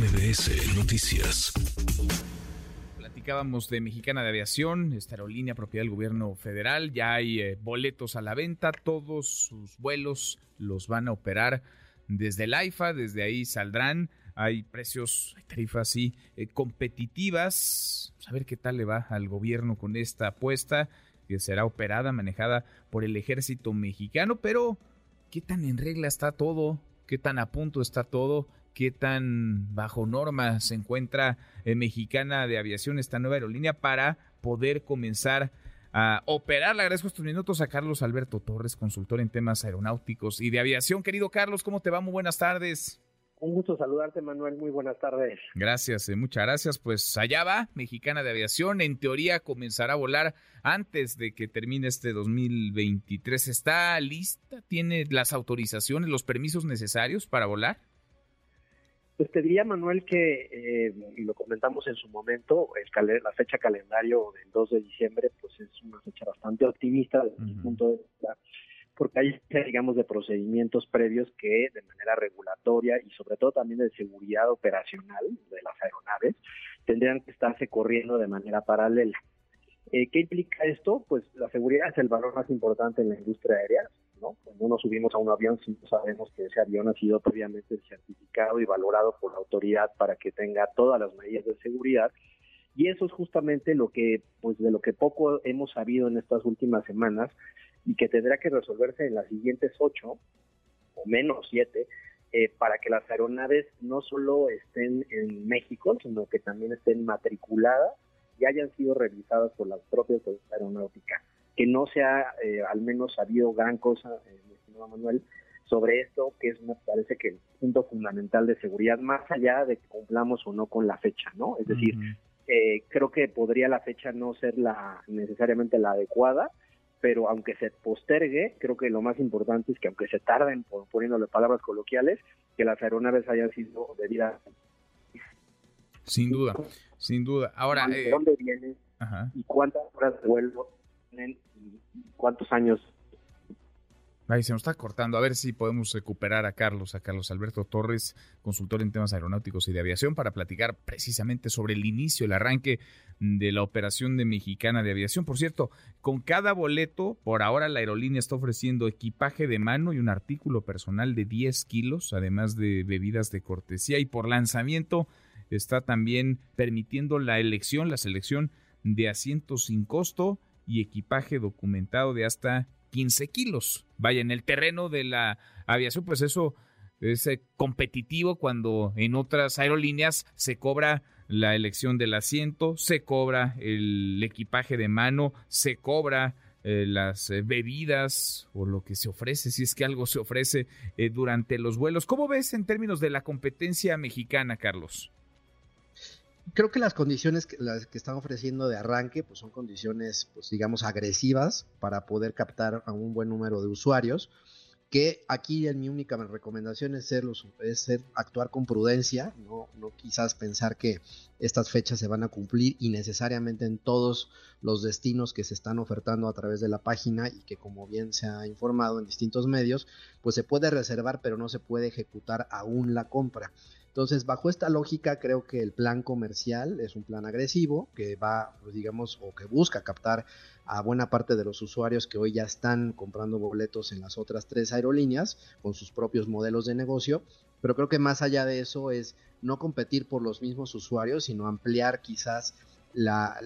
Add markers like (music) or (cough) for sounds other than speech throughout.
MBS Noticias. Platicábamos de Mexicana de Aviación, esta aerolínea propiedad del gobierno federal. Ya hay eh, boletos a la venta, todos sus vuelos los van a operar desde el AIFA, desde ahí saldrán. Hay precios, hay tarifas sí, eh, competitivas. a ver qué tal le va al gobierno con esta apuesta que será operada, manejada por el ejército mexicano, pero ¿qué tan en regla está todo? ¿Qué tan a punto está todo? Qué tan bajo norma se encuentra en Mexicana de Aviación esta nueva aerolínea para poder comenzar a operar. Le agradezco estos minutos a Carlos Alberto Torres, consultor en temas aeronáuticos y de aviación. Querido Carlos, ¿cómo te va? Muy buenas tardes. Un gusto saludarte, Manuel. Muy buenas tardes. Gracias, eh, muchas gracias. Pues allá va, Mexicana de Aviación. En teoría comenzará a volar antes de que termine este 2023. ¿Está lista? ¿Tiene las autorizaciones, los permisos necesarios para volar? Pues te diría, Manuel, que, eh, y lo comentamos en su momento, el la fecha calendario del 2 de diciembre, pues es una fecha bastante optimista desde mi punto de vista, porque hay, digamos, de procedimientos previos que de manera regulatoria y sobre todo también de seguridad operacional de las aeronaves tendrían que estarse corriendo de manera paralela. Eh, ¿Qué implica esto? Pues la seguridad es el valor más importante en la industria aérea. Cuando nos subimos a un avión, sí sabemos que ese avión ha sido previamente certificado y valorado por la autoridad para que tenga todas las medidas de seguridad. Y eso es justamente lo que, pues de lo que poco hemos sabido en estas últimas semanas y que tendrá que resolverse en las siguientes ocho o menos siete eh, para que las aeronaves no solo estén en México, sino que también estén matriculadas y hayan sido revisadas por las propias aeronáuticas que no se ha eh, al menos sabido gran cosa, mi estimado Manuel, sobre esto, que es, me parece que el punto fundamental de seguridad, más allá de que cumplamos o no con la fecha, ¿no? Es decir, eh, creo que podría la fecha no ser la necesariamente la adecuada, pero aunque se postergue, creo que lo más importante es que aunque se tarden, por, poniéndole palabras coloquiales, que las aeronaves hayan sido debidas. Sin duda, sin duda. Ahora, ¿de dónde vienen y cuántas horas de vuelo tienen cuántos años. Ahí se nos está cortando. A ver si podemos recuperar a Carlos, a Carlos Alberto Torres, consultor en temas aeronáuticos y de aviación, para platicar precisamente sobre el inicio, el arranque de la operación de Mexicana de Aviación. Por cierto, con cada boleto, por ahora la aerolínea está ofreciendo equipaje de mano y un artículo personal de 10 kilos, además de bebidas de cortesía. Y por lanzamiento está también permitiendo la elección, la selección de asientos sin costo y equipaje documentado de hasta 15 kilos. Vaya, en el terreno de la aviación, pues eso es eh, competitivo cuando en otras aerolíneas se cobra la elección del asiento, se cobra el equipaje de mano, se cobra eh, las eh, bebidas o lo que se ofrece, si es que algo se ofrece durante los vuelos. ¿Cómo ves en términos de la competencia mexicana, Carlos? Creo que las condiciones que, las que están ofreciendo de arranque pues son condiciones pues digamos agresivas para poder captar a un buen número de usuarios que aquí mi única recomendación es ser, es ser actuar con prudencia, no, no quizás pensar que estas fechas se van a cumplir y necesariamente en todos los destinos que se están ofertando a través de la página y que como bien se ha informado en distintos medios, pues se puede reservar pero no se puede ejecutar aún la compra. Entonces, bajo esta lógica, creo que el plan comercial es un plan agresivo que va, pues, digamos, o que busca captar a buena parte de los usuarios que hoy ya están comprando boletos en las otras tres aerolíneas con sus propios modelos de negocio. Pero creo que más allá de eso es no competir por los mismos usuarios, sino ampliar quizás la,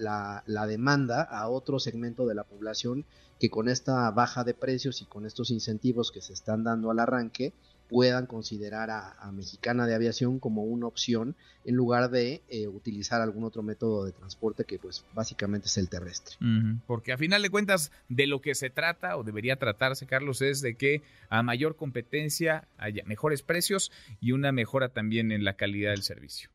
la, demanda a otro segmento de la población que con esta baja de precios y con estos incentivos que se están dando al arranque, puedan considerar a, Mexicana de Aviación como una opción en lugar de eh, utilizar algún otro método de transporte que pues básicamente es el terrestre. Porque a final de cuentas de lo que se trata o debería tratarse, Carlos, es de que a mayor competencia haya mejores precios y una mejora también en la calidad del servicio.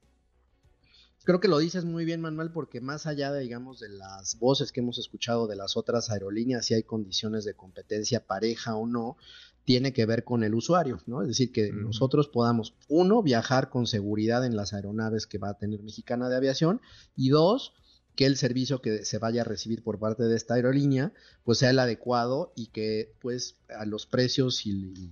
Creo que lo dices muy bien, Manuel, porque más allá de, digamos, de las voces que hemos escuchado de las otras aerolíneas, si hay condiciones de competencia pareja o no, tiene que ver con el usuario, ¿no? Es decir, que nosotros podamos, uno, viajar con seguridad en las aeronaves que va a tener Mexicana de Aviación y dos, que el servicio que se vaya a recibir por parte de esta aerolínea pues sea el adecuado y que pues a los precios y,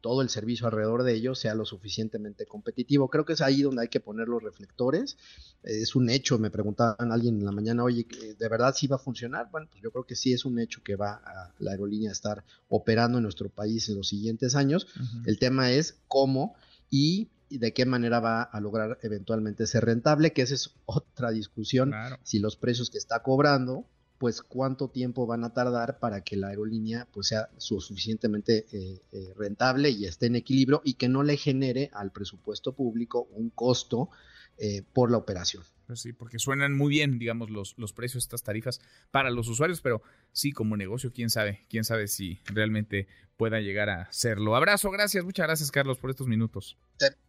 todo el servicio alrededor de ellos sea lo suficientemente competitivo. Creo que es ahí donde hay que poner los reflectores. Es un hecho, me preguntaban alguien en la mañana, oye, ¿de verdad sí va a funcionar? Bueno, pues yo creo que sí es un hecho que va a la aerolínea a estar operando en nuestro país en los siguientes años. El tema es cómo y y de qué manera va a lograr eventualmente ser rentable, que esa es otra discusión. Si los precios que está cobrando, pues cuánto tiempo van a tardar para que la aerolínea pues sea suficientemente eh, eh, rentable y esté en equilibrio y que no le genere al presupuesto público un costo eh, por la operación. Pues sí, porque suenan muy bien, digamos, los, los precios, estas tarifas para los usuarios, pero sí, como negocio, quién sabe, quién sabe si realmente pueda llegar a serlo. Abrazo, gracias, muchas gracias, Carlos, por estos minutos.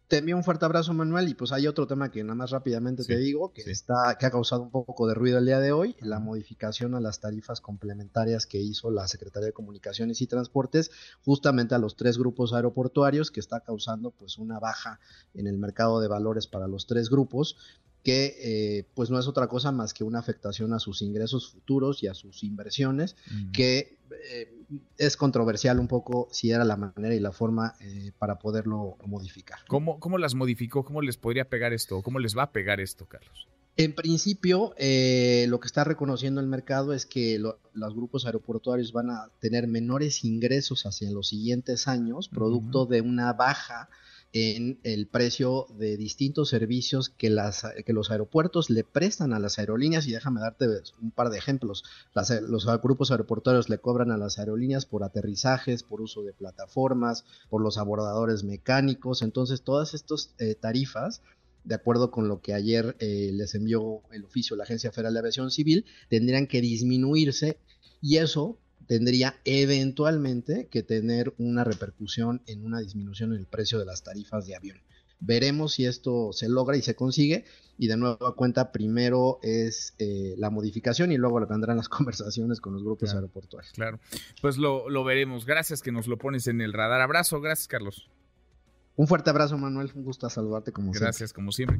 Te, envío un fuerte abrazo, Manuel, y pues hay otro tema que nada más rápidamente te digo, que está, que ha causado un poco de ruido el día de hoy, la modificación a las tarifas complementarias que hizo la Secretaría de Comunicaciones y Transportes, justamente a los tres grupos aeroportuarios, que está causando pues una baja en el mercado de valores para los tres grupos que eh, pues no es otra cosa más que una afectación a sus ingresos futuros y a sus inversiones, que eh, es controversial un poco si era la manera y la forma eh, para poderlo modificar. ¿Cómo, ¿Cómo las modificó? ¿Cómo les podría pegar esto? ¿Cómo les va a pegar esto, Carlos? En principio, lo que está reconociendo el mercado es que los grupos aeroportuarios van a tener menores ingresos hacia los siguientes años, producto de una baja en el precio de distintos servicios que, las, que los aeropuertos le prestan a las aerolíneas. Y déjame darte un par de ejemplos. los grupos aeroportuarios le cobran a las aerolíneas por aterrizajes, por uso de plataformas, por los abordadores mecánicos, entonces todas estas eh, tarifas de acuerdo con lo que ayer eh, les envió el oficio la Agencia Federal de Aviación Civil, tendrían que disminuirse. Y eso tendría eventualmente que tener una repercusión en una disminución en el precio de las tarifas de avión. Veremos si esto se logra y se consigue. Y de nuevo a cuenta, primero es eh, la modificación y luego vendrán las (laughs) conversaciones con los grupos aeroportuarios. Claro, pues lo, lo veremos. Gracias que nos lo pones en el radar. Abrazo, gracias Carlos. Un fuerte abrazo, Manuel. Un gusto saludarte como siempre. Gracias, como siempre